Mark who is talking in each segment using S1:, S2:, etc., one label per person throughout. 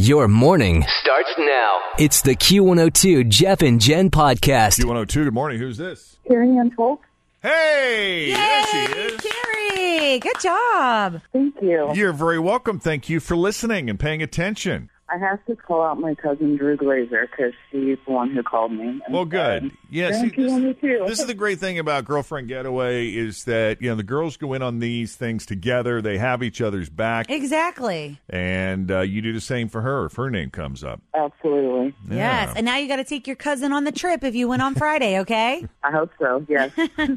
S1: Your morning starts now. It's the Q102 Jeff and Jen podcast.
S2: Q102, good morning. Who's this?
S3: Carrie Ann Folk.
S2: Hey! There she is.
S4: Carrie, good job.
S3: Thank you.
S2: You're very welcome. Thank you for listening and paying attention.
S3: I have to call out my cousin Drew Glazer because she's the one who called me. and
S2: Well, good.
S3: said,
S2: Yeah, see,
S3: Thank you,
S2: this,
S3: me too.
S2: this is the great thing about Girlfriend Getaway is that, you know, the girls go in on these things together. They have each other's back.
S4: Exactly.
S2: And uh, you do the same for her if her name comes up.
S3: Absolutely.
S4: Yes. And now you got to take your cousin on the trip if you went on Friday, okay?
S3: I hope so. Yes.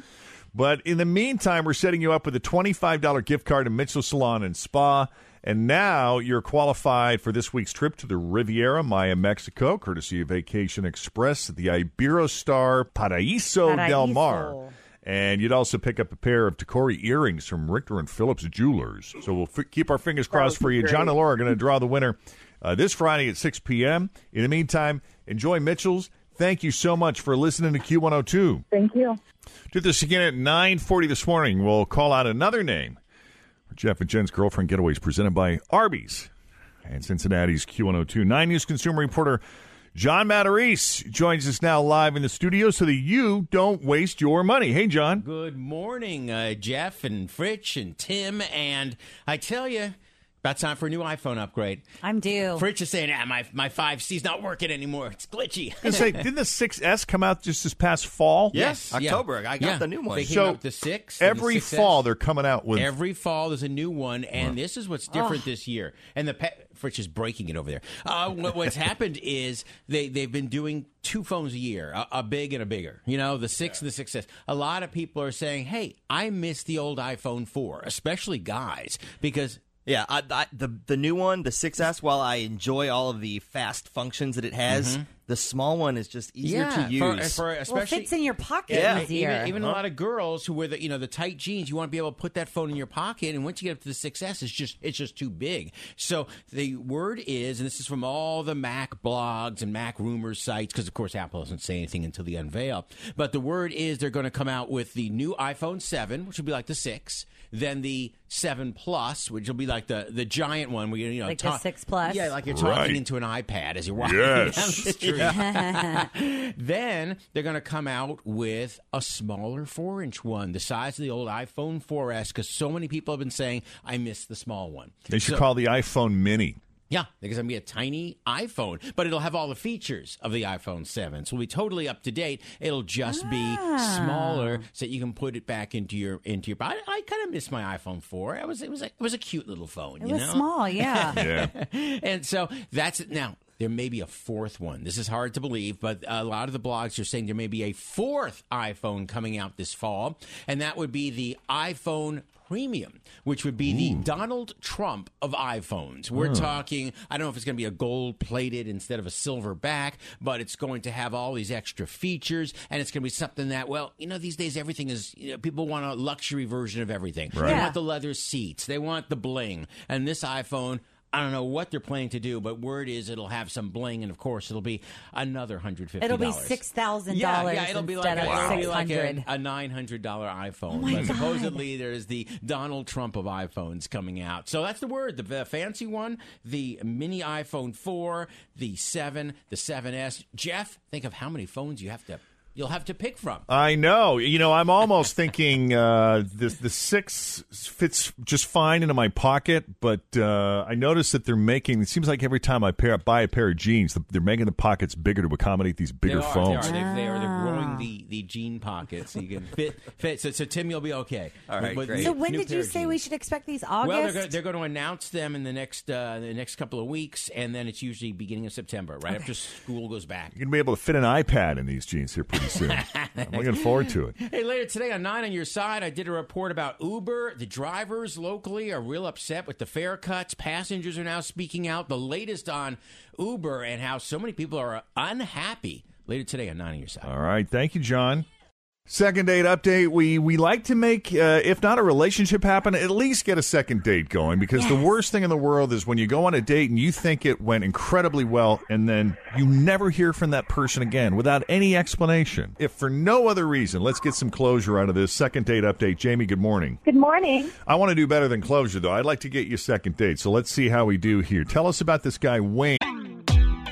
S2: But in the meantime, we're setting you up with a $25 gift card to Mitchell Salon and Spa. And now you're qualified for this week's trip to the Riviera Maya, Mexico, courtesy of Vacation Express at the Iberostar Paraíso, del Mar. And you'd also pick up a pair of Tacori earrings from Richter and Phillips Jewelers. So we'll f- keep our fingers crossed for
S3: be
S2: you. John and Laura are going to draw the winner uh, this Friday at 6 p.m. In the meantime, enjoy Mitchell's. Thank you so much for listening to Q102.
S3: Thank you.
S2: Do this again at 9.40 this morning. We'll call out another name. Jeff and Jen's Girlfriend Getaways presented by Arby's and Cincinnati's Q102. Nine News consumer reporter John Matarese joins us now live in the studio so that you don't waste your money. Hey, John.
S5: Good morning, uh, Jeff and Fritch and Tim. And I tell you, about time for a new iPhone upgrade.
S4: I'm due.
S5: Fritch is saying, ah, my, my 5C's not working anymore. It's glitchy.
S2: I was gonna say, didn't the 6S come out just this past fall?
S5: Yes,
S6: October.
S5: yeah.
S6: I got
S5: Yeah.
S6: the new one.
S5: They came
S2: So,
S5: out the 6. and the
S2: Every fall they're coming out with.
S5: Every fall there's a new one, and this is what's different this year. And the pe- Fritch is breaking it over there. Uh, what, what's happened is they they've been doing two phones a year, a, a big and a bigger. You know, the six and the 6S. A lot of people are saying, "Hey, I miss the old iPhone 4," especially guys, because
S6: yeah, I, I, the the new one, the 6S, while I enjoy all of the fast functions that it has, mm-hmm. the small one is just easier
S5: yeah,
S6: to use.
S5: For,
S4: for
S5: especially, well,
S4: fits in your pocket
S6: yeah.
S4: easier.
S5: Even, even huh? a uh-huh. lot of girls who wear the you know the tight jeans, you want to be able to put that phone in your pocket, and once you get up to the 6S, it's just it's just too big. So the word is, and this is from all the Mac blogs and Mac rumors sites, because of course Apple doesn't say anything until the unveil. But the word is they're going to come out with the new iPhone 7, which would be like the 6, than the seven plus, which will be like the the giant one where you, you know
S4: like ta- the six plus.
S5: Yeah, like you're talking
S2: right.
S5: into an iPad as you're walking.
S2: Yes,
S5: then they're going to come out with a smaller four inch one, the size of the old iPhone 4S, because so many people have been saying I miss the small one.
S2: They should
S5: so,
S2: call the iPhone Mini.
S5: Yeah, because going to be a tiny iPhone, but it'll have all the features of the iPhone 7. So it'll be totally up to date. It'll just be ah. smaller so that you can put it back into your into your I, I kind of miss my iPhone 4. It was it was a, it was a cute little phone,
S4: it
S5: you
S4: was
S5: know?
S4: small, yeah.
S2: Yeah.
S5: and so that's it. Now, there may be a fourth one. This is hard to believe, but a lot of the blogs are saying there may be a fourth iPhone coming out this fall, and that would be the iPhone Premium, which would be the Donald Trump of iPhones. We're talking, I don't know if it's going to be a gold plated instead of a silver back, but it's going to have all these extra features, and it's going to be something that, well, you know, these days everything is, you know, people want a luxury version of everything. They
S4: Yeah.
S5: want the leather seats, they want the bling, and this iPhone. I don't know what they're planning to do, but word is it'll have some bling, and of course it'll be another hundred fifty.
S4: It'll be $6,000
S5: Yeah, yeah, it'll be like,
S4: instead
S5: a, it'll be like a,
S4: 600
S5: a nine hundred dollar iPhone.
S4: Oh my
S5: but
S4: God.
S5: supposedly there's the Donald Trump of iPhones coming out. So that's the word. The, the fancy one, the mini iPhone four, the seven, the 7S. Jeff, think of how many phones you have to you'll have to pick from.
S2: I know. You know, I'm almost thinking uh, the the six fits just fine into my pocket, but uh, I noticed that they're making. It seems like every time I pair, buy a pair of jeans, they're making the pockets bigger to accommodate these bigger
S5: they are,
S2: phones.
S5: They are. They, they are. They're growing the, the jean pockets so you can fit fit. So, so Tim, you'll be okay.
S6: All right,
S5: But
S6: great.
S4: So when did you say we should expect these August?
S5: Well, they're, go- they're going to announce them in the next uh, the next couple of weeks, and then it's usually beginning of September, right after school goes back.
S2: You're gonna be able to fit an iPad in these jeans here pretty soon. I'm looking forward to it.
S5: Hey, later today on Nine on Your Side, I did a report about Uber. The drivers locally are real upset with the fare cuts. Passengers are now speaking out. The latest on Uber and how so many people are unhappy. Later today on Nine on Your Side.
S2: All right, thank you, John. Second date update. We we like to make, uh, if not a relationship happen, at least get a second date going. Because the worst thing in the world is when you go on a date and you think it went incredibly well, and then you never hear from that person again without any explanation. If for no other reason, let's get some closure out of this second date update. Jamie, good morning.
S7: Good morning.
S2: I want to do better than closure, though. I'd like to get you a second date. So let's see how we do here. Tell us about this guy, Wayne.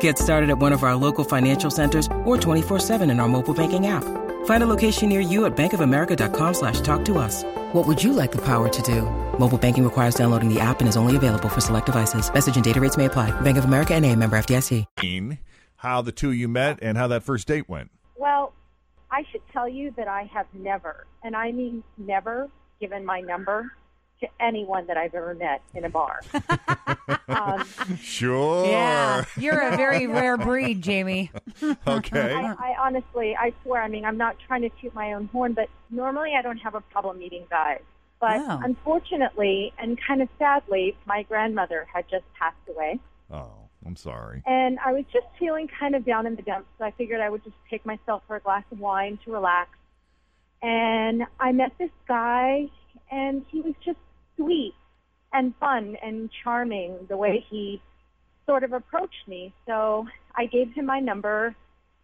S8: Get started at one of our local financial centers or 24-7 in our mobile banking app. Find a location near you at bankofamerica.com slash talk to us. What would you like the power to do? Mobile banking requires downloading the app and is only available for select devices. Message and data rates may apply. Bank of America and a member FDIC.
S2: How the two of you met and how that first date went.
S7: Well, I should tell you that I have never, and I mean never, given my number to anyone that I've ever met in a bar. um,
S2: Sure.
S4: Yeah, you're a very rare breed, Jamie.
S2: Okay.
S7: I, I honestly, I swear, I mean, I'm not trying to toot my own horn, but normally I don't have a problem meeting guys. But
S4: Wow.
S7: unfortunately, and kind of sadly, my grandmother had just passed away.
S2: Oh, I'm sorry.
S7: And I was just feeling kind of down in the dumps, so I figured I would just take myself for a glass of wine to relax. And I met this guy, and he was just sweet and fun and charming the way he sort of approached me. So I gave him my number.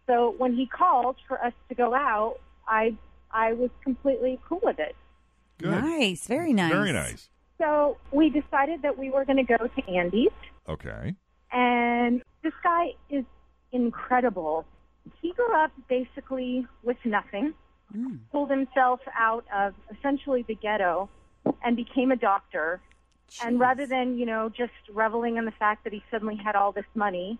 S7: So when he called for us to go out, I I was completely cool with it.
S2: Good.
S4: Nice, very nice.
S2: Very nice.
S7: So we decided that we were going to go to Andy's.
S2: Okay.
S7: And this guy is incredible. He grew up basically with nothing, mm. pulled himself out of essentially the ghetto, and became a doctor. And rather than, you know, just reveling in the fact that he suddenly had all this money,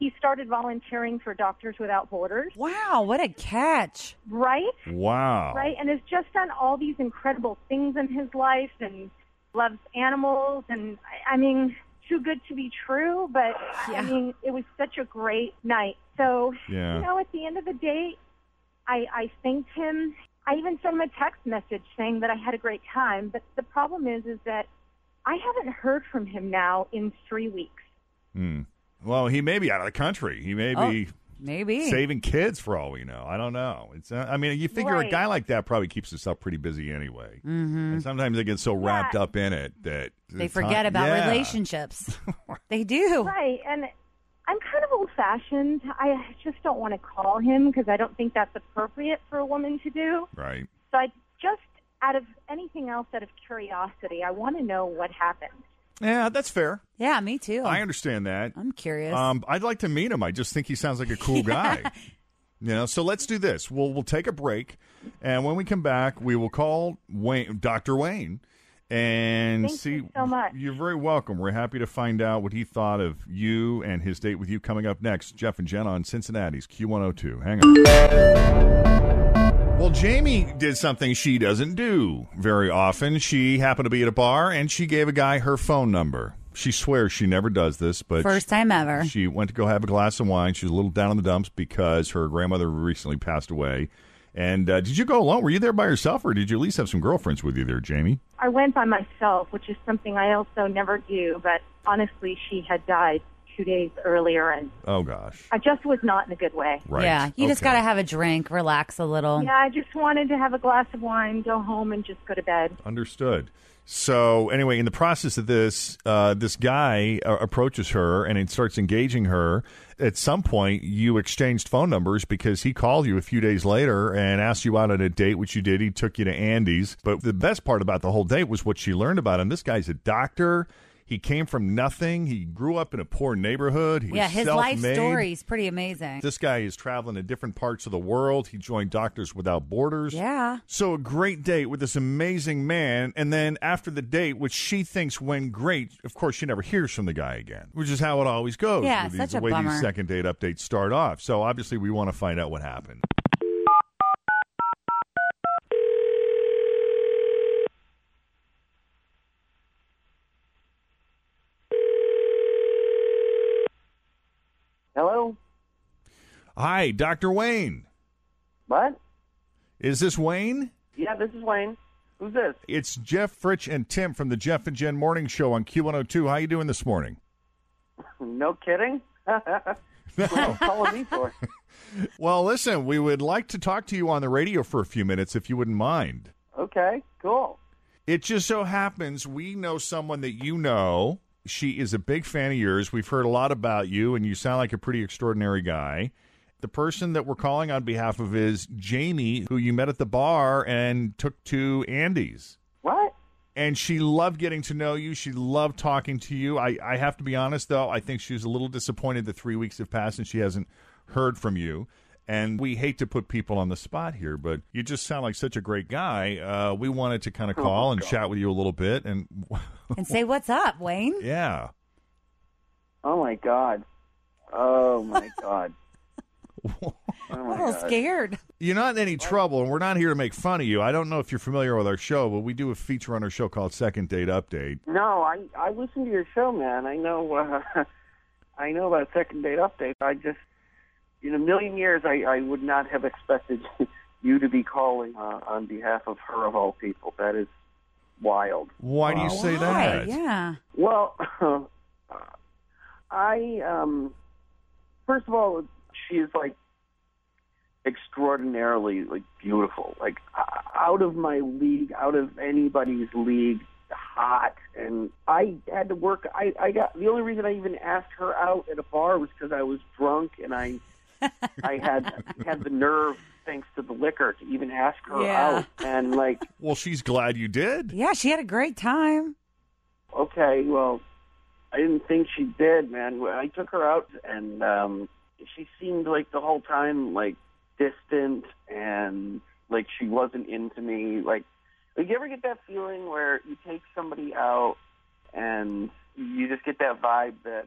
S7: he started volunteering for Doctors Without Borders.
S4: Wow, what a catch.
S7: Right?
S2: Wow.
S7: Right? And has just done all these incredible things in his life and loves animals. And I- I mean, too good to be true, but I mean, it was such a great night. So,
S2: Yeah.
S7: you know, at the end of the day, I, I thanked him. I even sent him a text message saying that I had a great time. But the problem is, is that I haven't heard from him now in three weeks.
S2: Hmm. Well, he may be out of the country. He may
S4: Oh,
S2: be
S4: maybe.
S2: saving kids for all we know. I don't know. It's. Uh, I mean, you figure a guy like that probably keeps himself pretty busy anyway.
S4: Mhm.
S2: And sometimes they get so wrapped
S7: Yeah.
S2: up in it that
S4: They forget
S2: not-
S4: about
S2: yeah.
S4: relationships. they do.
S7: Right, and I'm kind of old fashioned. I just don't want to call him because I don't think that's appropriate for a woman to do.
S2: Right.
S7: So I just, out of anything else, out of curiosity, I want to know what happened.
S2: Yeah, that's fair.
S4: Yeah, me too.
S2: I understand that.
S4: I'm curious.
S2: Um, I'd like to meet him. I just think he sounds like a cool guy. you know, so let's do this. We'll we'll take a break, and when we come back, we will call Wayne, Doctor Wayne, and
S7: Thank
S2: see.
S7: you so much.
S2: You're very welcome. We're happy to find out what he thought of you and his date with you coming up next. Jeff and Jen on Cincinnati's Q102. Hang on. Well, Jamie did something she doesn't do very often. She happened to be at a bar and she gave a guy her phone number. She swears she never does this, but
S4: First time ever.
S2: she went to go have a glass of wine. She was a little down in the dumps because her grandmother recently passed away. And uh, did you go alone? Were you there by yourself, or did you at least have some girlfriends with you there, Jamie?
S7: I went by myself, which is something I also never do, but honestly, she had died two days earlier, and
S2: Oh gosh.
S7: I just was not in a good way.
S2: Right.
S4: Yeah, you just got to have a drink, relax a little.
S7: Yeah, I just wanted to have a glass of wine, go home, and just go to bed.
S2: Understood. So anyway, in the process of this, uh, this guy uh, approaches her and it starts engaging her. At some point, you exchanged phone numbers because he called you a few days later and asked you out on a date, which you did. He took you to Andy's. But the best part about the whole date was what she learned about him. This guy's a doctor. He came from nothing. He grew up in a poor neighborhood. He
S4: Yeah, his life story is pretty amazing.
S2: This guy is traveling to different parts of the world. He joined Doctors Without Borders.
S4: Yeah.
S2: So a great date with this amazing man, and then after the date, which she thinks went great, of course she never hears from the guy again, which is how it always goes.
S4: Yeah,
S2: with
S4: such
S2: these,
S4: a
S2: the way
S4: bummer.
S2: these second date updates start off. So obviously we want to find out what happened. Hi, Dr. Wayne.
S9: What?
S2: Is this Wayne?
S9: Yeah, this is Wayne. Who's this?
S2: It's Jeff Fritch and Tim from the Jeff and Jen Morning Show on Q102. How you doing this morning?
S9: No kidding? what are you calling me for?
S2: Well, listen, we would like to talk to you on the radio for a few minutes if you wouldn't mind.
S9: Okay, cool.
S2: It just so happens we know someone that you know. She is a big fan of yours. We've heard a lot about you, and you sound like a pretty extraordinary guy. The person that we're calling on behalf of is Jamie, who you met at the bar and took to Andy's.
S9: What?
S2: And she loved getting to know you. She loved talking to you. I, I have to be honest, though, I think she was a little disappointed that three weeks have passed and she hasn't heard from you. And we hate to put people on the spot here, but you just sound like such a great guy. Uh, we wanted to kind of call and chat with you a little bit. And
S4: And say, what's up, Wayne?
S2: yeah.
S9: Oh my god. Oh my god. Oh
S4: I'm a little
S9: God.
S4: scared.
S2: You're not in any trouble, and we're not here to make fun of you. I don't know if you're familiar with our show, but we do a feature on our show called Second Date Update.
S9: No, I I listen to your show, man. I know uh, I know about second date update. I just in a million years I, I would not have expected you to be calling uh, on behalf of her of all people. That is wild.
S2: Why do you say
S4: Why?
S2: that?
S4: Yeah.
S9: Well, I um first of all, she is like extraordinarily like beautiful, like out of my league, out of anybody's league, hot. And I had to work. I I got the only reason I even asked her out at a bar was because I was drunk and I I had had the nerve. Thanks to the liquor, to even ask her
S4: Yeah.
S9: out, and like,
S2: Well, she's glad you did.
S4: Yeah, she had a great time.
S9: okay, well, I didn't think she did, man. I took her out, and um, she seemed like the whole time like distant and like she wasn't into me. Like, like you ever get that feeling where you take somebody out and you just get that vibe that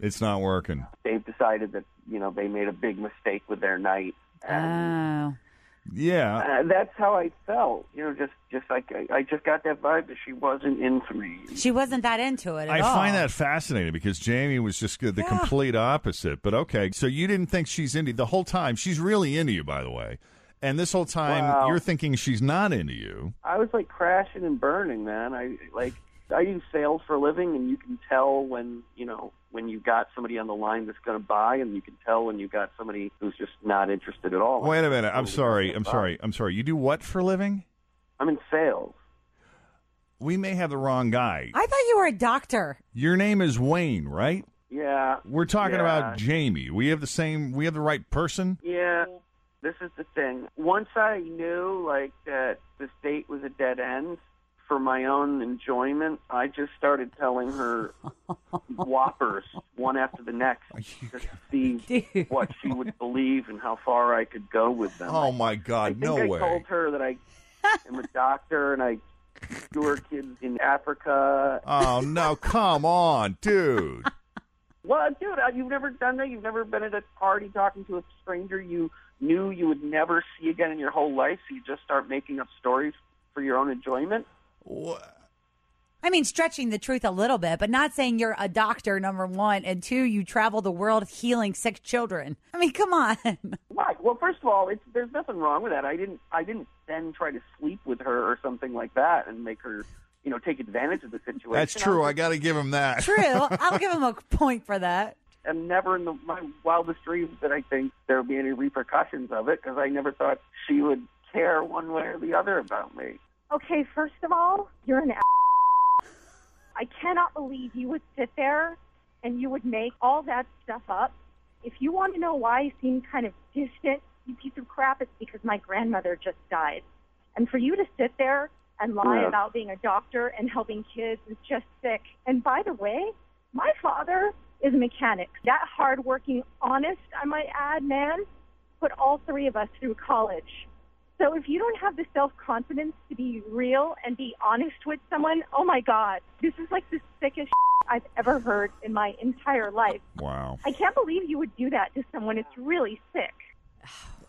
S2: It's not working.
S9: they've decided that you know they made a big mistake with their night. And
S4: Oh.
S2: Yeah.
S9: uh, that's how I felt. You know, just just like I, I just got that vibe that she wasn't into me.
S4: She wasn't that into it at
S2: I
S4: all.
S2: find that fascinating because Jamie was just the
S4: Yeah.
S2: complete opposite. But okay, so you didn't think she's into the whole time. She's really into you, by the way. And this whole time,
S9: Wow.
S2: you're thinking she's not into you.
S9: I was like crashing and burning, man. I like I do sales for a living, and you can tell when you know when you got somebody on the line that's going to buy, and you can tell when you got somebody who's just not interested at all.
S2: Wait a minute. I'm sorry. I'm
S9: buy.
S2: sorry. I'm sorry. You do what for a living?
S9: I'm in sales.
S2: We may have the wrong guy.
S4: I thought you were a doctor.
S2: Your name is Wayne, right?
S9: Yeah.
S2: We're talking
S9: yeah.
S2: about Jamie. We have the same. We have the right person.
S9: Yeah. This is the thing. Once I knew like that this date was a dead end for my own enjoyment, I just started telling her whoppers one after the next to see what she would believe and how far I could go with them.
S2: Oh my
S9: I
S2: God!
S9: think
S2: No
S9: I
S2: way.
S9: told her that I am a doctor and I cure kids in Africa.
S2: Oh no! Come on, dude.
S9: Well, dude, uh, you've never done that. You've never been at a party talking to a stranger you knew you would never see again in your whole life. So you just start making up stories for your own enjoyment.
S4: I mean, stretching the truth a little bit, but not saying you're a doctor, number one, and two, you travel the world healing sick children. I mean, come on.
S9: Right. Well, first of all, it's, there's nothing wrong with that. I didn't. I didn't then try to sleep with her or something like that and make her you know, take advantage of the situation.
S2: That's true. I got to give him that.
S4: True. I'll give him a point for that.
S9: And never in the, my wildest dreams did I think there would be any repercussions of it because I never thought she would care one way or the other about me.
S7: Okay, first of all, you're an ass. I cannot believe you would sit there and you would make all that stuff up. If you want to know why I seem kind of distant, you piece of crap, it's because my grandmother just died. And for you to sit there and lie
S9: Yeah.
S7: about being a doctor and helping kids is just sick. And by the way, my father is a mechanic. That hardworking, honest, I might add, man, put all three of us through college. So if you don't have the self confidence to be real and be honest with someone, oh my God, this is like the sickest I've ever heard in my entire life.
S2: Wow.
S7: I can't believe you would do that to someone. It's really sick.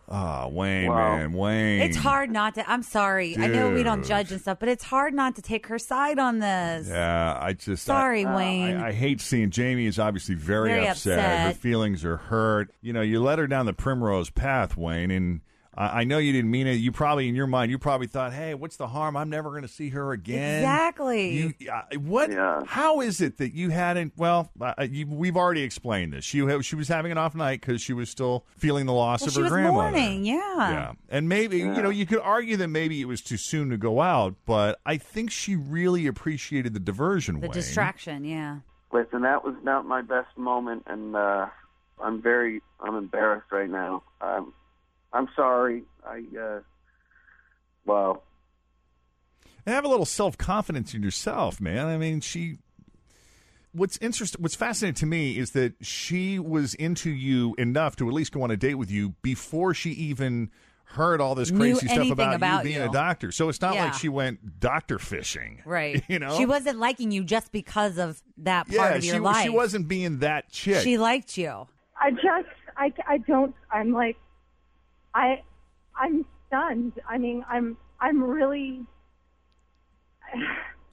S2: Ah, Wayne,
S9: Wow.
S2: man, Wayne.
S4: It's hard not to. I'm sorry. I know we don't judge and stuff, but it's hard not to take her side on this.
S2: Yeah, I just
S4: Sorry,
S2: I,
S4: Wayne.
S2: I, I hate seeing Jamie is obviously very,
S4: Very
S2: upset. Her feelings are hurt. You know, you let her down the primrose path, Wayne, and I, I know you didn't mean it. You probably in your mind, you probably thought, "Hey, what's the harm? I'm never going to see her again."
S4: Exactly.
S2: You, uh, what? How is it that you hadn't? Well, uh, you, we've already explained this. She she was having an off night because she was still feeling the loss
S4: Well,
S2: of
S4: she
S2: her
S4: was
S2: grandmother.
S4: mourning, yeah.
S2: Yeah. And maybe, you know, you could argue that maybe it was too soon to go out, but I think she really appreciated the diversion,
S4: The
S2: Wayne.
S4: distraction, yeah.
S9: Listen, that was not my best moment, and uh, I'm very, I'm embarrassed right now. Um, I'm sorry. I, uh, well,
S2: And have a little self confidence in yourself, man. I mean, she. What's interesting, what's fascinating to me is that she was into you enough to at least go on a date with you before she even heard all this crazy stuff about,
S4: about
S2: you being
S4: you.
S2: a doctor. So it's not
S4: Yeah.
S2: like she went doctor fishing,
S4: Right.
S2: You know,
S4: She wasn't liking you just because of that part
S2: yeah,
S4: of your
S2: she
S4: life.
S2: she wasn't being that chick.
S4: She liked you.
S7: I just, I, I don't, I'm like, I, I'm stunned. I mean, I'm, I'm really,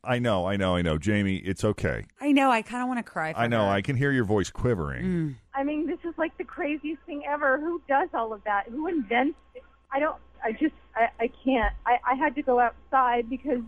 S2: I know, I know, I know, Jamie. It's okay.
S4: I know. I kind of want to cry. For
S2: I know.
S4: her.
S2: I can hear your voice quivering. Mm.
S7: I mean, this is like the craziest thing ever. Who does all of that? Who invents it? I don't, I just, I, I can't. I, I had to go outside because,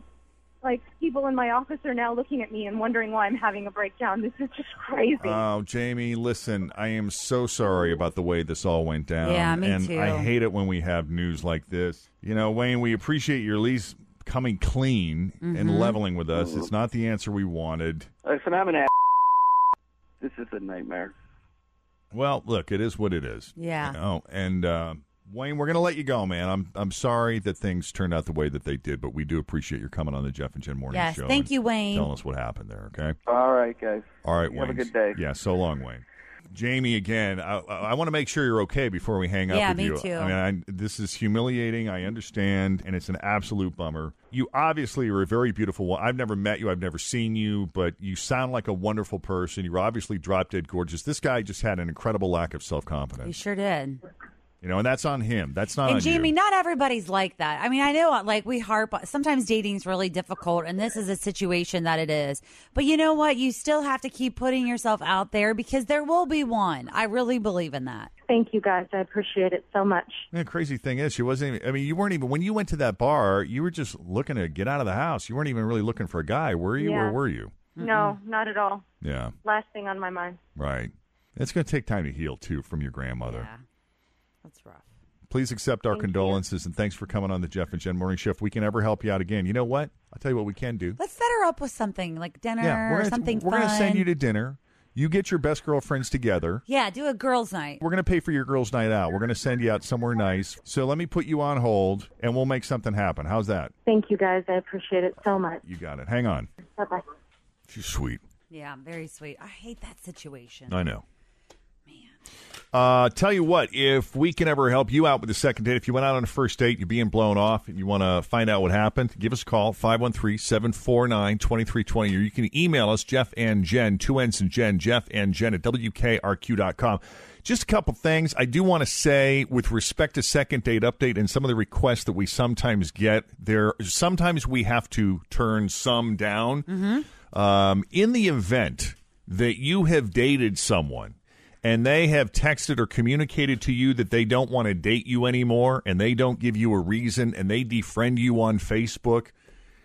S7: like, people in my office are now looking at me and wondering why I'm having a breakdown. This is just crazy.
S2: Oh, Jamie, listen, I am so sorry about the way this all went down.
S4: Yeah, me
S2: and
S4: too.
S2: I hate it when we have news like this. You know, Wayne, we appreciate your at least coming clean
S4: Mm-hmm.
S2: and leveling with us. It's not the answer we wanted.
S9: listen, I'm an ass. This is a nightmare.
S2: Well, look, it is what it is.
S4: Yeah.
S2: You know, and uh, Wayne, we're going to let you go, man. I'm I'm sorry that things turned out the way that they did, but we do appreciate your coming on the Jeff and Jen Morning
S4: Yes,
S2: Show.
S4: thank you, Wayne.
S2: Telling us what happened there. Okay.
S9: All right, guys.
S2: All right,
S9: You
S2: Wayne.
S9: Have a good day.
S2: Yeah, so long, Wayne. Jamie, again, I, I want to make sure you're okay before we hang up
S4: Yeah,
S2: with
S4: me
S2: you.
S4: too.
S2: I mean, I, this is humiliating. I understand, and it's an absolute bummer. You obviously are a very beautiful one. I've never met you. I've never seen you, but you sound like a wonderful person. You're obviously drop dead gorgeous. This guy just had an incredible lack of self
S4: You
S2: confidence.
S4: sure did.
S2: You know, and that's on him. That's not
S4: and
S2: on
S4: Jamie,
S2: you.
S4: not everybody's like that. I mean, I know, like we harp. Sometimes dating's really difficult, and this is a situation that it is. But you know what? You still have to keep putting yourself out there because there will be one. I really believe in that.
S7: Thank you, guys. I appreciate it so much.
S2: The crazy thing is, she wasn't. Even, I mean, you weren't even when you went to that bar. You were just looking to get out of the house. You weren't even really looking for a guy, were you?
S7: Yeah.
S2: Or were you?
S7: No, not at all.
S2: Yeah.
S7: Last thing on my mind.
S2: Right. It's going to take time to heal too from your grandmother.
S4: That's rough.
S2: Please accept our condolences and thanks for coming on the Jeff and Jen Morning Show. If we can ever help you out again, you know what? I'll tell you what we can do.
S4: Let's set her up with something like dinner
S2: yeah, we're
S4: or
S2: gonna,
S4: something
S2: we're
S4: fun.
S2: gonna send you to dinner. You get your best girlfriends together.
S4: yeah, do a girls' night.
S2: We're going to pay for your girls' night out. We're going to send you out somewhere nice. So let me put you on hold and we'll make something happen. How's that?
S7: Thank you, guys. I appreciate it so much.
S2: You got it. Hang on.
S7: Bye bye.
S2: She's sweet.
S4: Yeah, very sweet. I hate that situation.
S2: I know. Uh, tell you what, if we can ever help you out with the second date, if you went out on a first date, you're being blown off, and you want to find out what happened, give us a call, 513-749-2320, or you can email us, Jeff and Jen, two N's and Jen, Jeff and Jen at WKRQ.com. Just a couple things I do want to say with respect to second date update and some of the requests that we sometimes get. There, sometimes we have to turn some down. Um, in the event that you have dated someone and they have texted or communicated to you that they don't want to date you anymore and they don't give you a reason and they defriend you on Facebook,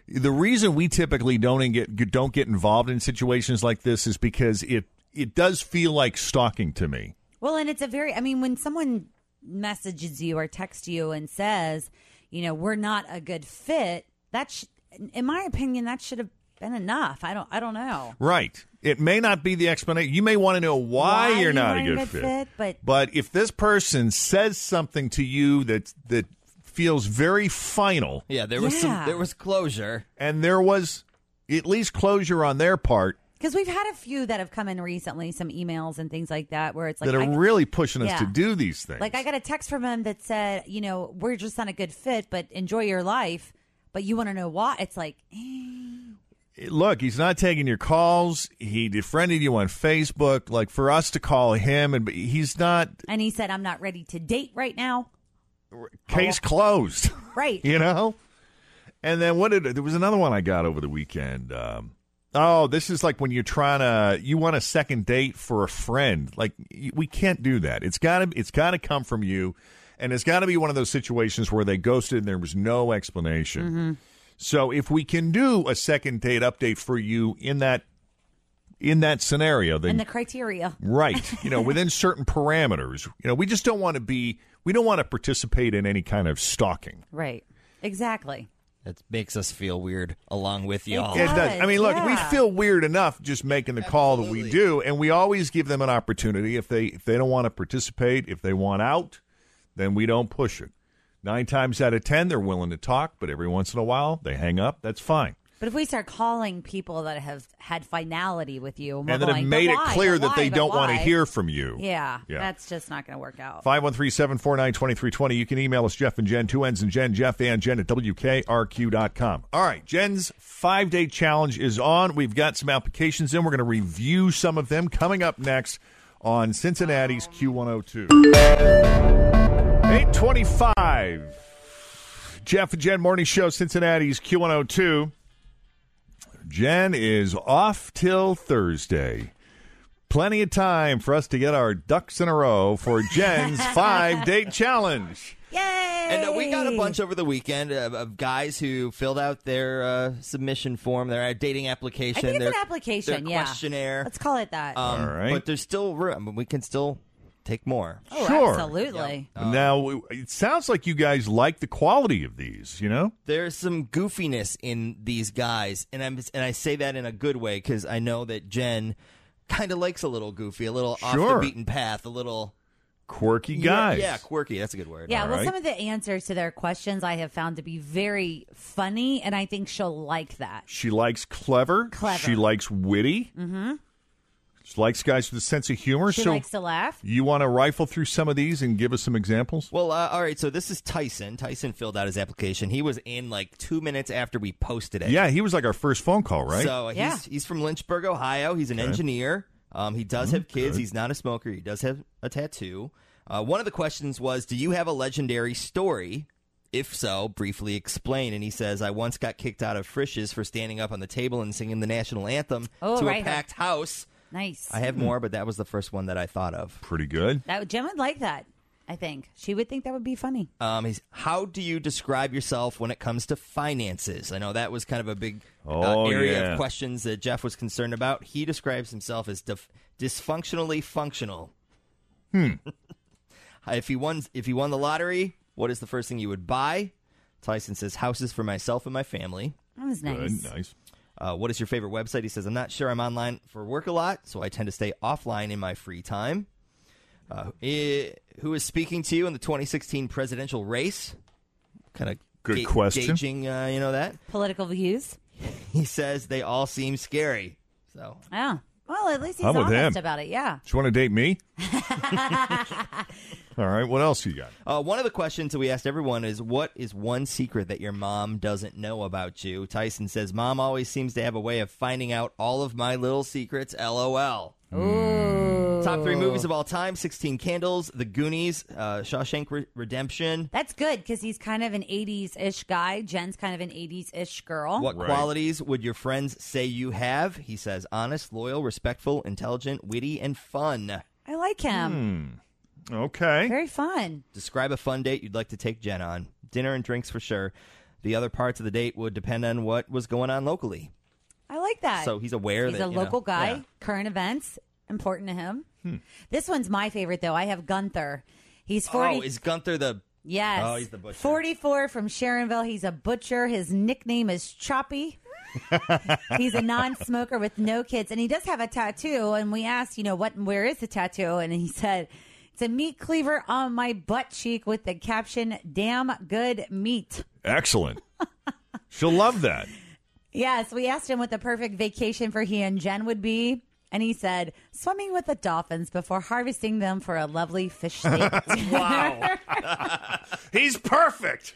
S2: The reason we typically don't get don't get involved in situations like this is because it it does feel like stalking to me.
S4: Well, and it's a very, I mean, when someone messages you or texts you and says, you know, we're not a good fit, that, sh- in my opinion, that should have been enough. I don't, I don't know.
S2: Right. It may not be the explanation. You may want to know why,
S4: Why
S2: you're not a good,
S4: a good fit, but-
S2: but if this person says something to you that that feels very final,
S6: Yeah, there was
S4: Yeah.
S6: some there was closure.
S2: and there was at least closure on their part
S4: Because we've had a few that have come in recently, some emails and things like that, where it's like
S2: that are
S4: I-
S2: really pushing us
S4: Yeah.
S2: to do these things.
S4: Like I got a text from him that said, you know, we're just not a good fit, but enjoy your life. But you want to know why? It's like, eh,
S2: Look, he's not taking your calls. He defriended you on Facebook. Like for us to call him, and he's not.
S4: and he said, I'm not ready to date right now.
S2: Case closed.
S4: Right.
S2: you know. And then what did there was another one I got over the weekend. Um, oh, this is like when you're trying to you want a second date for a friend. Like we can't do that. It's got to it's got to come from you, and it's got to be one of those situations where they ghosted and there was no explanation. So if we can do a second date update for you in that in that scenario, then
S4: And the criteria.
S2: Right. You know, within certain parameters. You know, we just don't want to be we don't want to participate in any kind of stalking.
S4: Right. Exactly.
S6: That makes us feel weird along with y'all.
S2: It does. I mean, look, we feel weird enough just making the call that we do, and we always give them an opportunity. If they if they don't want to participate, if they want out, then we don't push it. Nine times out of ten, they're willing to talk, but every once in a while, they hang up. That's fine.
S4: But if we start calling people that have had finality with you,
S2: and then
S4: going,
S2: have made it
S4: why?
S2: clear that
S4: why?
S2: they don't want to hear from you.
S4: Yeah,
S2: Yeah.
S4: that's just not going to work out.
S2: 513 749 2320. You can email us, Jeff and Jen, two ends and Jen, Jeff and Jen at WKRQ.com. All right, Jen's five day challenge is on. We've got some applications in. We're going to review some of them coming up next on Cincinnati's Q102. 825. Jeff and Jen Morning Show, Cincinnati's Q102. Jen is off till Thursday. Plenty of time for us to get our ducks in a row for Jen's five date challenge.
S4: Yay!
S6: And uh, we got a bunch over the weekend of, of guys who filled out their uh, submission form, their uh, dating application,
S4: I think it's
S6: their,
S4: an application,
S6: their
S4: yeah.
S6: questionnaire.
S4: Let's call it that.
S6: Um,
S2: All right.
S6: But there's still room. We can still take more.
S4: oh,
S2: sure.
S4: absolutely.
S2: now, it sounds like you guys like the quality of these, you know?
S6: There's some goofiness in these guys, and I'm and I say that in a good way because I know that Jen kind of likes a little goofy, a little off the beaten path, a little
S2: Quirky
S6: Yeah,
S2: guys.
S6: Yeah, quirky. That's a good word.
S4: Yeah,
S2: All
S4: well,
S2: right.
S4: some of the answers to their questions I have found to be very funny, and I think she'll like that.
S2: She likes clever.
S4: Clever.
S2: She likes witty. Mm-hmm. She likes guys with a sense of humor.
S4: She
S2: so
S4: likes to laugh.
S2: you want to rifle through some of these and give us some examples?
S6: Well, uh, all right. So this is Tyson. Tyson filled out his application. He was in like two minutes after we posted it.
S2: Yeah, he was like our first phone call, right?
S6: So he's
S4: Yeah.
S6: he's from Lynchburg, Ohio. He's an engineer. Um, he does have kids.
S2: good.
S6: He's not a smoker. He does have a tattoo. Uh, one of the questions was, "Do you have a legendary story? If so, briefly explain." And he says, "I once got kicked out of Frisch's for standing up on the table and singing the national anthem
S4: Oh,
S6: to
S4: right.
S6: a packed house."
S4: Nice.
S6: I have more, but that was the first one that I thought of.
S2: Pretty good.
S4: that Jen would like that. I think she would think that would be funny.
S6: Um, he's, how do you describe yourself when it comes to finances? I know that was kind of a big uh,
S2: Oh,
S6: area
S2: yeah.
S6: of questions that Jeff was concerned about. He describes himself as dif- dysfunctionally functional. Hmm. if he won, if he won the lottery, what is the first thing you would buy? Tyson says houses for myself and my family.
S4: That was nice.
S2: Good. Nice.
S6: Uh, what is your favorite website? He says, I'm not sure I'm online for work a lot, so I tend to stay offline in my free time. Uh, eh, who is speaking to you in the 2016 presidential race? Kind of
S2: Good question.
S6: Gauging, uh, you know that
S4: Political views.
S6: he says they all seem scary. So
S4: Yeah. Well, at least he's
S2: I'm with
S4: honest
S2: him.
S4: about it. Yeah.
S2: Do you want to date me? All right. What else you got?
S6: Uh, one of the questions that we asked everyone is, "What is one secret that your mom doesn't know about you?" Tyson says, "Mom always seems to have a way of finding out all of my little secrets." LOL.
S4: Ooh.
S6: Top three movies of all time: Sixteen Candles, The Goonies, uh, Shawshank Re- Redemption.
S4: That's good because he's kind of an 80s ish guy. Jen's kind of an 80s ish girl.
S6: What
S2: Right.
S6: qualities would your friends say you have? He says, honest, loyal, respectful, intelligent, witty, and fun.
S4: I like him.
S2: Okay.
S4: Very fun.
S6: Describe a fun date you'd like to take Jen on. Dinner and drinks for sure. The other parts of the date would depend on what was going on locally.
S4: I like that.
S6: So he's aware
S4: He's
S6: that
S4: a
S6: you know,
S4: local guy.
S6: yeah.
S4: Current events important to him.
S6: Hmm.
S4: This one's my favorite though. I have Gunther. He's forty.
S6: Oh, is Gunther the?
S4: yes.
S6: Oh, he's the butcher.
S4: Forty-four from Sharonville. He's a butcher. His nickname is Choppy. He's a non-smoker with no kids, and he does have a tattoo. And we asked, you know, what, where is the tattoo? And he said, it's a meat cleaver on my butt cheek with the caption, "Damn good meat."
S2: Excellent. She'll love that.
S4: Yes, we asked him what the perfect vacation for he and Jen would be. And he said, swimming with the dolphins before harvesting them for a lovely fish steak.
S2: Wow. He's perfect.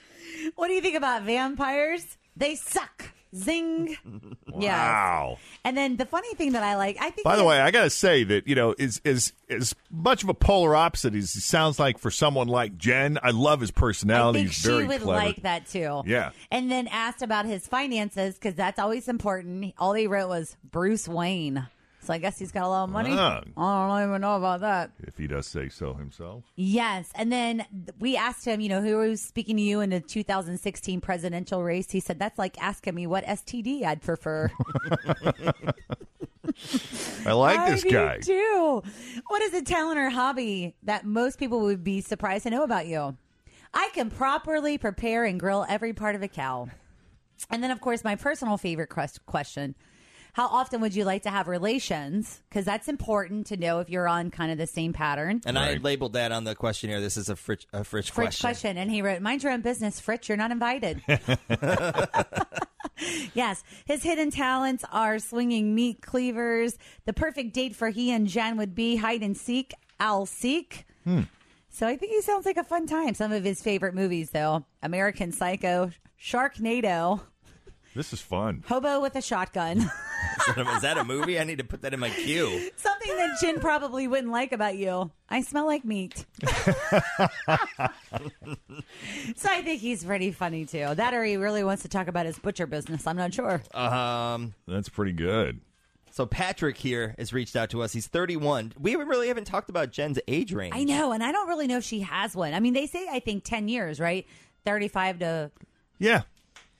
S4: what do you think about vampires? They suck. Zing. Yes.
S2: Wow.
S4: And then the funny thing that I like, I think.
S2: By the
S4: he-
S2: way, I got to say that you know is is as much of a polar opposite as he sounds like for someone like Jen. I love his
S4: I
S2: personality.
S4: think
S2: He's
S4: she
S2: very
S4: would
S2: clever.
S4: like that too.
S2: Yeah.
S4: And then asked about his finances because that's always important. All he wrote was Bruce Wayne. I guess he's got a lot of money.
S2: Ah.
S4: I don't even know about that.
S2: if he does say so himself.
S4: Yes. And then we asked him, you know, who was speaking to you in the 2016 presidential race. He said, that's like asking me what STD I'd prefer.
S2: I like this
S4: I do
S2: guy.
S4: too. What is a talent or hobby that most people would be surprised to know about you? I can properly prepare and grill every part of a cow. And then, of course, my personal favorite quest- question. How often would you like to have relations? Because that's important to know if you're on kind of the same pattern.
S6: And I labeled that on the questionnaire. This is a Fritz, a Fritz,
S4: Fritz
S6: question.
S4: question. And he wrote, Mind your own business, Fritz. You're not invited. yes. His hidden talents are swinging meat cleavers. The perfect date for he and Jen would be hide and seek. I'll seek.
S2: Hmm.
S4: So I think he sounds like a fun time. Some of his favorite movies, though American Psycho, Sharknado,
S2: This is fun.
S4: Hobo with a Shotgun.
S6: Is that a- is that a movie? I need to put that in my queue.
S4: Something that Jen probably wouldn't like about you. I smell like meat. so I think he's pretty funny too. That or he really wants to talk about his butcher business. I'm not sure.
S6: Um,
S2: That's pretty good.
S6: So Patrick here has reached out to us. He's 31. We haven't really haven't talked about Jen's age range.
S4: I know, and I don't really know if she has one. I mean, they say I think 10 years, right? 35 to
S2: Yeah,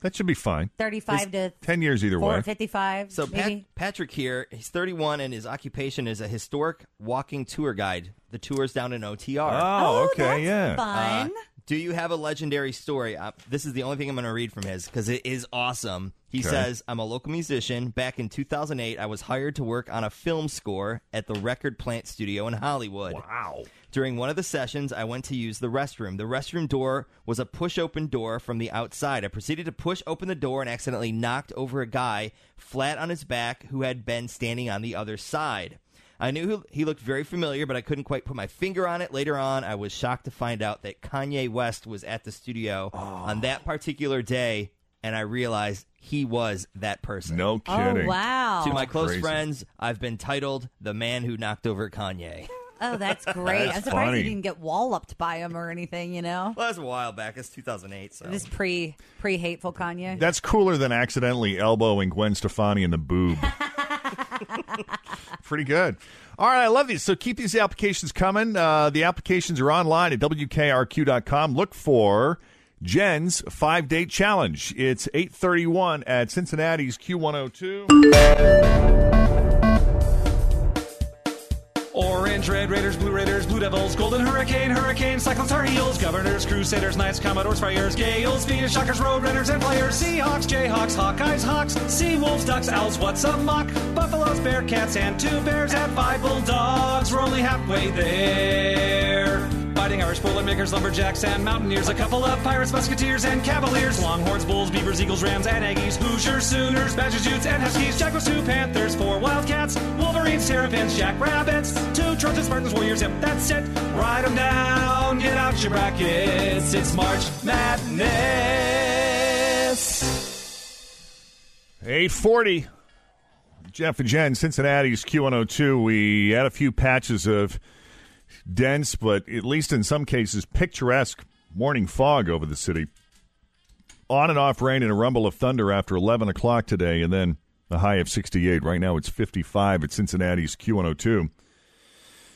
S2: that should be fine.
S4: 35 to
S2: Ten years either
S4: four,
S2: way.
S4: 55.
S6: So Pat-
S4: maybe.
S6: Patrick here, he's 31 and his occupation is a historic walking tour guide. The tours down in OTR.
S2: Oh, okay, that's yeah.
S4: fun.
S6: Uh, do you have a legendary story? Uh, this is the only thing I'm going to read from his because it is awesome. He
S2: Okay.
S6: says, I'm a local musician. Back in 2008, I was hired to work on a film score at the Record Plant Studio in Hollywood.
S2: Wow.
S6: During one of the sessions, I went to use the restroom. The restroom door was a push open door from the outside. I proceeded to push open the door and accidentally knocked over a guy flat on his back who had been standing on the other side. I knew he looked very familiar, but I couldn't quite put my finger on it. Later on, I was shocked to find out that Kanye West was at the studio oh. on that particular day, and I realized he was that person.
S2: No oh, kidding.
S4: Oh, wow.
S6: To my close
S2: Crazy.
S6: friends, I've been titled the man who knocked over Kanye.
S4: Oh, that's great.
S2: That's
S4: I'm surprised
S2: funny.
S4: he didn't get walloped by him or anything, you know?
S6: Well, that's a while back. It's 2008, so.
S4: This pre pre hateful Kanye.
S2: That's cooler than accidentally elbowing Gwen Stefani in the boob. Pretty good. All right, I love these. So keep these applications coming. Uh, the applications are online at WKRQ.com. Look for Jen's five date challenge. It's 831 at Cincinnati's Q102.
S10: Orange, Red Raiders, Blue Raiders, Blue Devils, Golden Hurricane, Hurricane, Cyclones, Tar Heels, Governors, Crusaders, Knights, Commodores, Friars, Gaels, Venus, Shockers, Roadrunners, and Flyers, Seahawks, Jayhawks, Hawkeyes, Hawks, Sea Wolves, Ducks, Owls, What's a Mock, Buffaloes, Bearcats, and two Bears at five Bulldogs. We're only halfway there. Fighting Irish Lumberjacks, and Mountaineers, a couple of Pirates, Musketeers, and Cavaliers, Longhorns, Bulls, Beavers, Eagles, Rams, and Aggies, Hoosiers, Sooners, Badgers, Utes, and Huskies, Jaguars, two Panthers, four Wildcats, Wolverines, Terrapins, Jackrabbits, two Trojans, Spartans, Warriors, yep, that's it. Ride them down, get out your brackets. It's March Madness.
S2: 840. Jeff and Jen, Cincinnati's Q102. We had a few patches of dense, but at least in some cases picturesque morning fog over the city. On and off rain and a rumble of thunder after 11 o'clock today, and then a high of 68. Right now it's 55 at Cincinnati's Q102.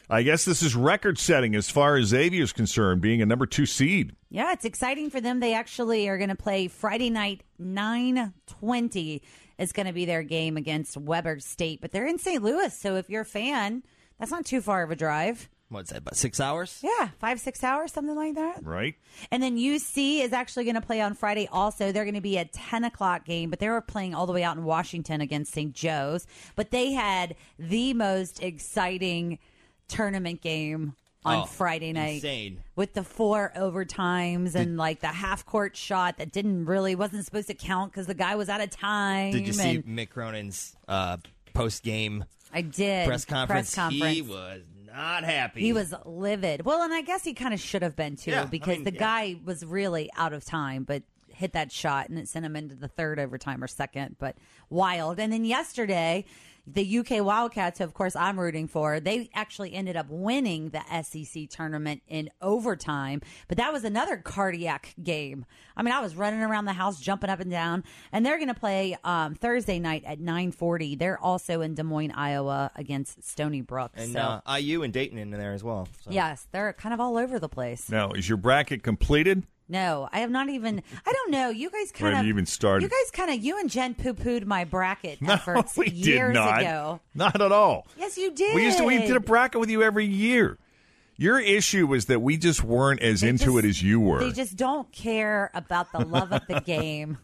S2: I guess this is record setting as far as Xavier's concerned, being a number two seed.
S4: Yeah, it's exciting for them. They actually are going to play Friday night, 920 is going to be their game against Weber State, but they're in St. Louis. So if you're a fan, that's not too far of a drive.
S6: What's that, about six hours?
S4: Yeah, five, six hours, something like that.
S2: Right.
S4: And then UC is actually going to play on Friday also. They're going to be a 10 o'clock game, but they were playing all the way out in Washington against St. Joe's. But they had the most exciting tournament game on
S6: Oh,
S4: Friday night
S6: insane.
S4: with the four overtimes and like the half court shot that didn't really wasn't supposed to count because the guy was out of time.
S6: Did you see
S4: and
S6: Mick Cronin's uh, post game
S4: I did
S6: press conference?
S4: Press conference.
S6: He was not happy.
S4: He was livid. Well, and I guess he kind of should have been too,
S6: Yeah, I
S4: because
S6: mean,
S4: the
S6: yeah.
S4: guy was really out of time, but hit that shot and it sent him into the third overtime or second. But wild. And then yesterday, the UK Wildcats, of course I'm rooting for, they actually ended up winning the SEC tournament in overtime. But that was another cardiac game. I mean, I was running around the house, jumping up and down, and they're going to play um, Thursday night at 9:40. They're also in Des Moines, Iowa, against Stony Brook.
S6: and
S4: so.
S6: uh, IU and Dayton in there as well. So.
S4: Yes, they're kind of all over the place.
S2: Now, is your bracket completed?
S4: No, I have not even. I don't know. You guys kind
S2: have
S4: of
S2: you even started?
S4: You guys kind of. You and Jen poo pooed my bracket
S2: No,
S4: efforts
S2: we did
S4: years
S2: not.
S4: ago.
S2: Not at all.
S4: Yes, you did.
S2: We used to we did a bracket with you every year. Your issue was that we just weren't as
S4: They
S2: into
S4: just-
S2: it as you were.
S4: They just don't care about the love of the game.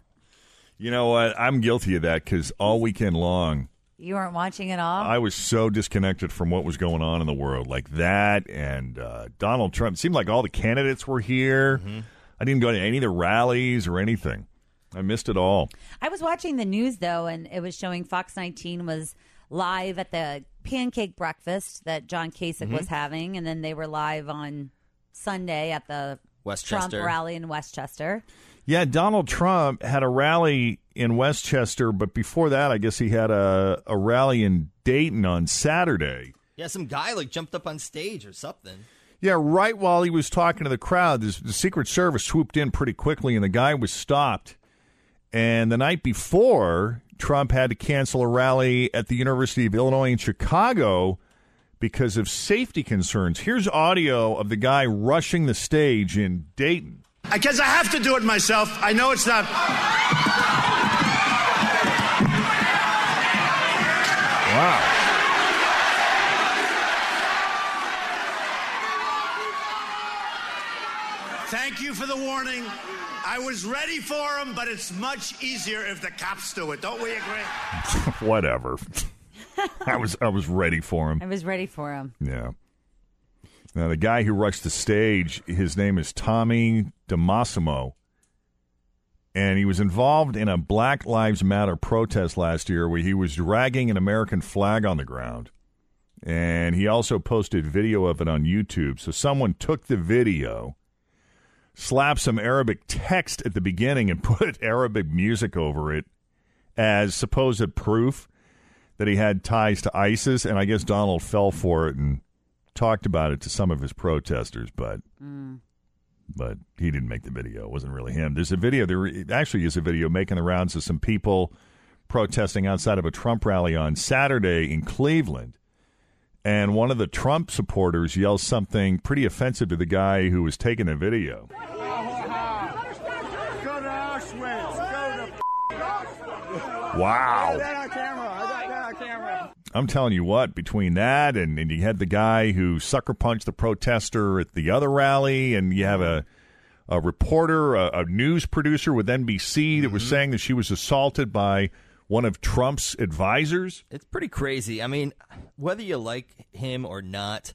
S2: you know what? I'm guilty of that because all weekend long,
S4: You weren't watching it all.
S2: I was so disconnected from what was going on in the world, like that and uh, Donald Trump. It seemed like all the candidates were here.
S4: Mm-hmm.
S2: I didn't go to any of the rallies or anything. I missed it all.
S4: I was watching the news though, and it was showing Fox 19 was live at the pancake breakfast that John Kasich
S6: Mm-hmm.
S4: was having, and then they were live on Sunday at the Trump
S6: West Chester.
S4: rally in West Chester.
S2: Yeah, Donald Trump had a rally in West Chester, but before that, I guess he had a, a rally in Dayton on Saturday.
S6: Yeah, some guy like jumped up on stage or something.
S2: Yeah, right while he was talking to the crowd, this, the Secret Service swooped in pretty quickly, and the guy was stopped. And the night before, Trump had to cancel a rally at the University of Illinois in Chicago because of safety concerns. Here's audio of the guy rushing the stage in Dayton.
S11: Because I have to do it myself. I know it's not.
S2: Wow.
S11: Thank you for the warning. I was ready for him, but it's much easier if the cops do it. Don't we agree?
S2: Whatever. I was I was ready for him.
S4: I was ready for him.
S2: Yeah. Now the guy who rushed the stage, his name is Tommy DiMassimo. And he was involved in a Black Lives Matter protest last year where he was dragging an American flag on the ground. And he also posted video of it on YouTube. So someone took the video, slapped some Arabic text at the beginning, and put Arabic music over it as supposed proof that he had ties to ISIS. And I guess Donald fell for it and talked about it to some of his protesters, but mm. but he didn't make the video. It wasn't really him. There's a video. There actually is a video making the rounds of some people protesting outside of a Trump rally on Saturday in Cleveland. And one of the Trump supporters yells something pretty offensive to the guy who was taking the video.
S11: Go to Auschwitz. Go to.
S2: Wow.
S11: I got that on camera.
S2: I'm telling you what, between that and, and you had the guy who sucker punched the protester at the other rally, and you have a a reporter, a, a news producer with NBC that was mm-hmm. saying that she was assaulted by one of Trump's advisors.
S6: It's pretty crazy. I mean, whether you like him or not,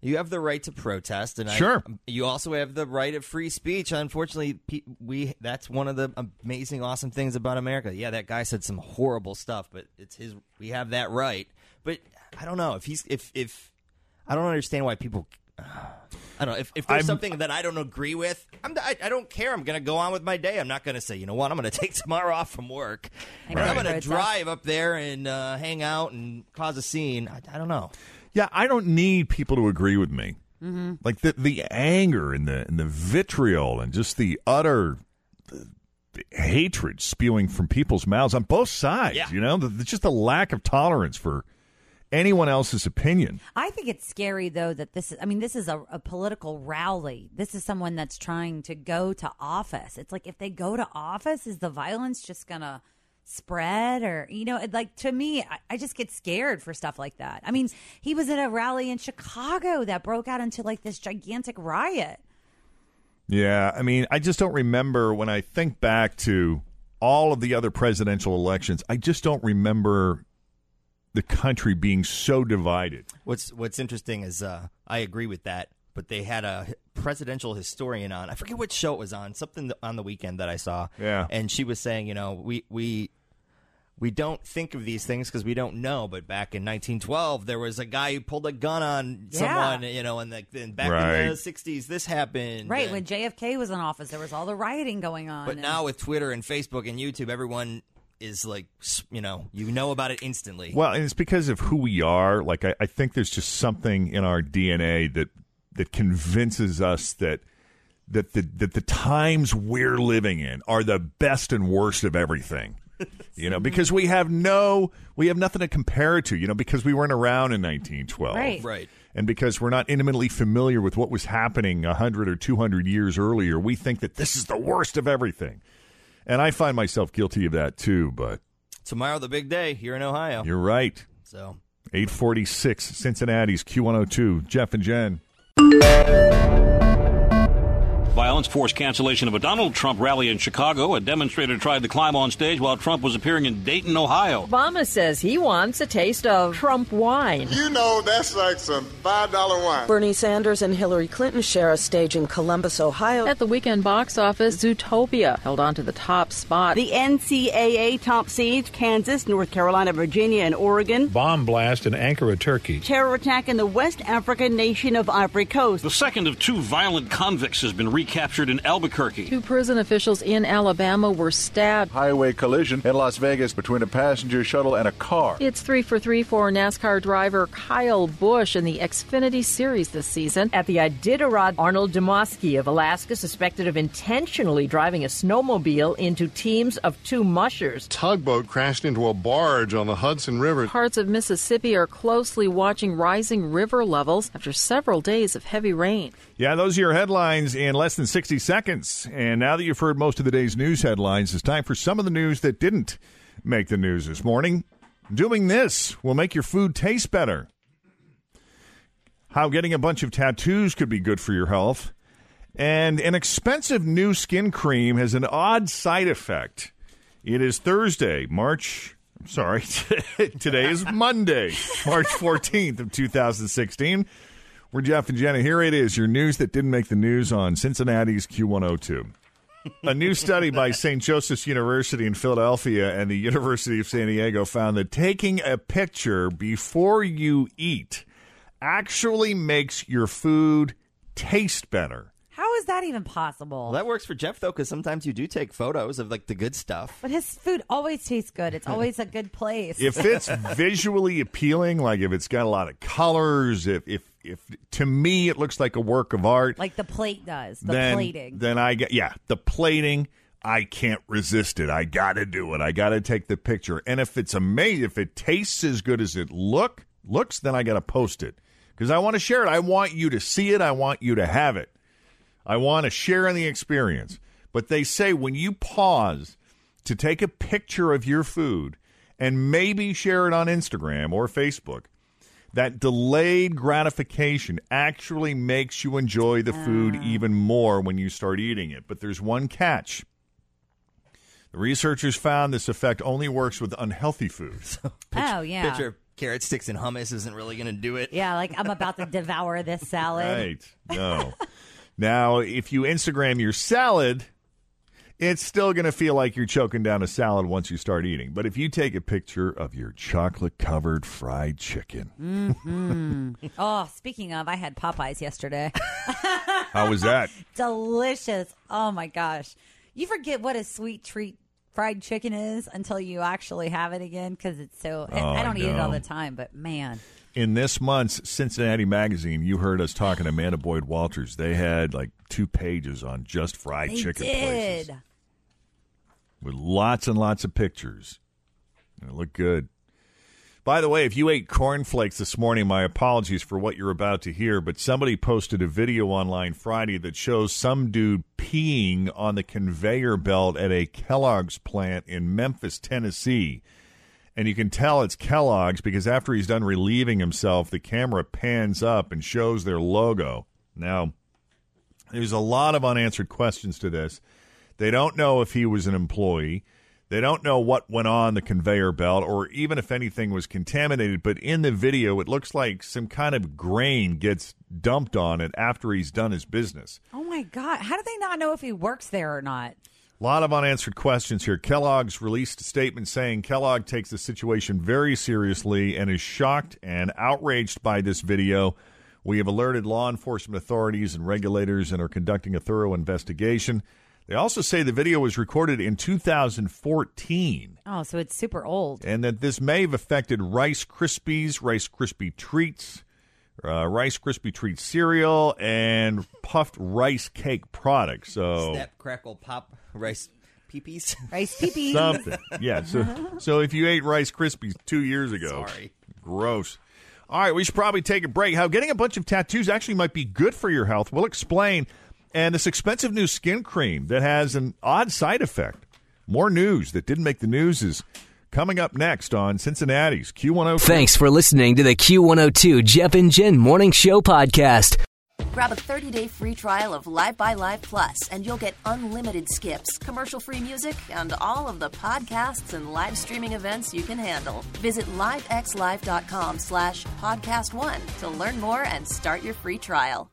S6: you have the right to protest, and I-
S2: Sure.
S6: you also have the right of free speech. Unfortunately, we that's one of the amazing, awesome things about America. Yeah, that guy said some horrible stuff, but it's his. We have that right. But I don't know if he's if if I don't understand why people. I don't know if, if there's
S2: I'm-
S6: something that I don't agree with. I'm, I, I don't care. I'm going to go on with my day. I'm not going to say, you know what, I'm going to take tomorrow off from work.
S4: I
S6: But I'm going to drive up there and uh, hang out and cause a scene. I, I don't know.
S2: Yeah, I don't need people to agree with me.
S4: Mm-hmm.
S2: Like the the anger and the and the vitriol and just the utter the, the hatred spewing from people's mouths on both sides.
S6: Yeah.
S2: You know, the, the- just the lack of tolerance for anyone else's opinion.
S4: I think it's scary though that this is I mean this is a, a political rally. This is someone that's trying to go to office. It's like if they go to office is the violence just going to spread or you know like to me I, I just get scared for stuff like that. I mean he was at a rally in Chicago that broke out into like this gigantic riot.
S2: Yeah, I mean, I just don't remember when I think back to all of the other presidential elections. I just don't remember the country being so divided.
S6: What's What's interesting is uh, I agree with that, but they had a presidential historian on. I forget what show it was on. Something on the weekend that I saw.
S2: Yeah.
S6: and she was saying, you know, we we we don't think of these things because we don't know. But back in 1912, there was a guy who pulled a gun on
S4: Yeah.
S6: someone, you know, and the, then back in the 60s, this happened.
S4: Right,
S6: And-
S4: when JFK was in office there was all the rioting going on.
S6: but
S4: and-
S6: now with Twitter and Facebook and YouTube, everyone is like, you know, you know about it instantly.
S2: Well, and it's because of who we are. Like, I, I think there's just something in our DNA that that convinces us that that the that the times we're living in are the best and worst of everything. You know, because we have no, we have nothing to compare it to. You know, because we weren't around in 1912,
S4: Right.
S6: Right.
S2: And because we're not intimately familiar with what was happening 100 or 200 years earlier, we think that this is the worst of everything. And I find myself guilty of that too. But
S6: Tomorrow, the big day here in Ohio.
S2: you're right.
S6: So
S2: 846 Cincinnati's Q102. Jeff and Jen.
S12: Violence forced cancellation of a Donald Trump rally in Chicago. A demonstrator tried to climb on stage while Trump was appearing in Dayton, Ohio.
S13: Obama says he wants a taste of Trump wine.
S14: You know that's like some $5 wine.
S15: Bernie Sanders and Hillary Clinton share a stage in Columbus, Ohio.
S13: At the weekend box office, Zootopia held on to the top spot.
S16: The NCAA top seeds Kansas, North Carolina, Virginia, and Oregon.
S17: Bomb blast in Ankara, Turkey.
S16: Terror attack in the West African nation of Ivory Coast.
S12: The second of two violent convicts has been recaptured in Albuquerque.
S13: Two prison officials in Alabama were stabbed.
S18: Highway collision in Las Vegas between a passenger shuttle and a car.
S13: It's three for three for NASCAR driver Kyle Busch in the Xfinity Series this season.
S19: At the Iditarod, Arnold Demoski of Alaska suspected of intentionally driving a snowmobile into teams of two mushers.
S20: Tugboat crashed into a barge on the Hudson River.
S13: Parts of Mississippi are closely watching rising river levels after several days of heavy rain.
S2: Yeah, those are your headlines in less than 60 seconds. And now that you've heard most of the day's news headlines, it's time for some of the news that didn't make the news this morning. Doing this will make your food taste better. How getting a bunch of tattoos could be good for your health. And an expensive new skin cream has an odd side effect. It is Thursday, March. I'm sorry, today is Monday, March 14th of 2016. We're Jeff and Jenna. Here it is, your news that didn't make the news on Cincinnati's Q102. A new study by St. Joseph's University in Philadelphia and the University of San Diego found that taking a picture before you eat actually makes your food taste better.
S4: How is that even possible?
S6: Well, that works for Jeff though, because sometimes you do take photos of like the good stuff.
S4: But his food always tastes good. It's always a good place.
S2: If it's visually appealing, like if it's got a lot of colors, if if if to me it looks like a work of art,
S4: like the plate does, the
S2: then
S4: plating.
S2: then I get yeah, the plating. I can't resist it. I got to do it. I got to take the picture. And if it's amazing, if it tastes as good as it look looks, then I got to post it because I want to share it. I want you to see it. I want you to have it. I want to share in the experience. But they say when you pause to take a picture of your food and maybe share it on Instagram or Facebook, that delayed gratification actually makes you enjoy the food ah. even more when you start eating it. But there's one catch. The researchers found this effect only works with unhealthy foods.
S4: oh yeah.
S6: Picture carrot sticks and hummus isn't really going to do it.
S4: Yeah, like I'm about to devour this salad.
S2: Right. No. now, if you Instagram your salad, it's still going to feel like you're choking down a salad once you start eating. But if you take a picture of your chocolate covered fried chicken,
S4: hmm oh, speaking of, I had Popeyes yesterday.
S2: how was that?
S4: Delicious. Oh my gosh. You forget what a sweet treat fried chicken is until you actually have it again because it's so.
S2: Oh,
S4: I don't eat it all the time, but man.
S2: In this month's Cincinnati Magazine, you heard us talking to Amanda Boyd Walters. They had like two pages on just fried
S4: They
S2: chicken
S4: did.
S2: places with lots and lots of pictures. It looked good. By the way, if you ate cornflakes this morning, my apologies for what you're about to hear, but somebody posted a video online Friday that shows some dude peeing on the conveyor belt at a Kellogg's plant in Memphis, Tennessee. And you can tell it's Kellogg's because after he's done relieving himself, the camera pans up and shows their logo. Now, there's a lot of unanswered questions to this. They don't know if he was an employee. They don't know what went on the conveyor belt or even if anything was contaminated, but in the video, it looks like some kind of grain gets dumped on it after he's done his business.
S4: Oh my God. How do they not know if he works there or not?
S2: A lot of unanswered questions here. Kellogg's released a statement saying Kellogg takes the situation very seriously and is shocked and outraged by this video. We have alerted law enforcement authorities and regulators and are conducting a thorough investigation. They also say the video was recorded in 2014
S4: Oh, so it's super old.
S2: and that this may have affected Rice Krispies, Rice Krispie treats, uh, Rice Krispie treat cereal, and puffed rice cake products. So
S6: Snap, crackle, pop, rice peepees.
S4: Rice peepees.
S2: something. Yeah. So, so if you ate Rice Krispies two years ago,
S6: Sorry.
S2: gross. All right, we should probably take a break. How getting a bunch of tattoos actually might be good for your health. We'll explain. And this expensive new skin cream that has an odd side effect. More news that didn't make the news is coming up next on Cincinnati's Q102.
S21: Thanks for listening to the Q102 Jeff and Jen Morning Show podcast.
S22: Grab a 30-day free trial of Live by Live Plus, and you'll get unlimited skips, commercial-free music, and all of the podcasts and live streaming events you can handle. Visit livexlive.com slash podcast one to learn more and start your free trial.